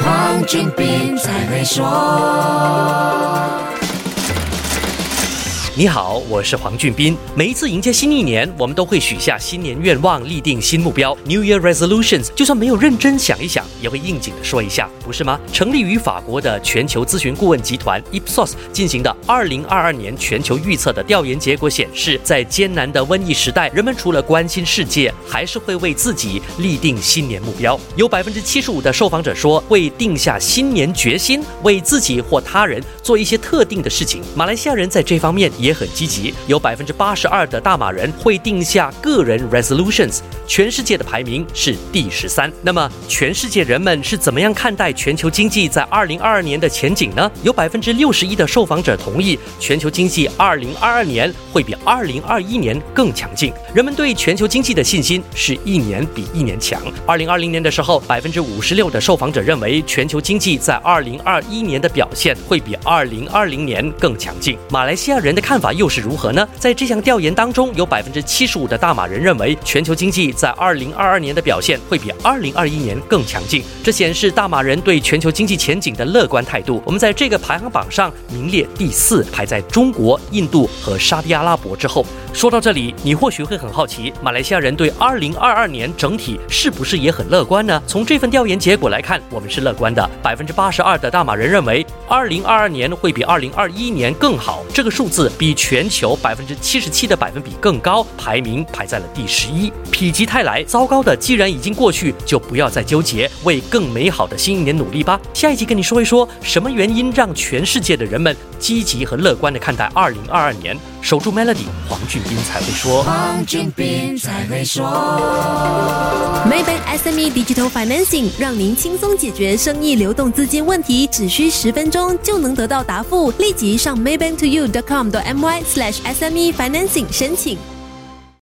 黄俊斌才会说。你好，我是黄俊斌。每一次迎接新一年，我们都会许下新年愿望，立定新目标 （New Year Resolutions）。就算没有认真想一想，也会应景的说一下，不是吗？成立于法国的全球咨询顾问集团 Ipsos 进行的2022年全球预测的调研结果显示，在艰难的瘟疫时代，人们除了关心世界，还是会为自己立定新年目标。有百分之七十五的受访者说会定下新年决心，为自己或他人做一些特定的事情。马来西亚人在这方面。也很积极，有百分之八十二的大马人会定下个人 resolutions，全世界的排名是第十三。那么，全世界人们是怎么样看待全球经济在二零二二年的前景呢？有百分之六十一的受访者同意全球经济二零二二年会比二零二一年更强劲。人们对全球经济的信心是一年比一年强。二零二零年的时候，百分之五十六的受访者认为全球经济在二零二一年的表现会比二零二零年更强劲。马来西亚人的看。看法又是如何呢？在这项调研当中，有百分之七十五的大马人认为全球经济在二零二二年的表现会比二零二一年更强劲。这显示大马人对全球经济前景的乐观态度。我们在这个排行榜上名列第四，排在中国、印度和沙特阿拉伯之后。说到这里，你或许会很好奇，马来西亚人对二零二二年整体是不是也很乐观呢？从这份调研结果来看，我们是乐观的。百分之八十二的大马人认为二零二二年会比二零二一年更好，这个数字。比全球百分之七十七的百分比更高，排名排在了第十一。否极泰来，糟糕的既然已经过去，就不要再纠结，为更美好的新一年努力吧。下一集跟你说一说，什么原因让全世界的人们积极和乐观的看待二零二二年？守住 Melody，黄俊斌才会说。黄俊斌才会说。Maybank SME Digital Financing 让您轻松解决生意流动资金问题，只需十分钟就能得到答复。立即上 maybanktoyou.com 的 my/sme financing 申请。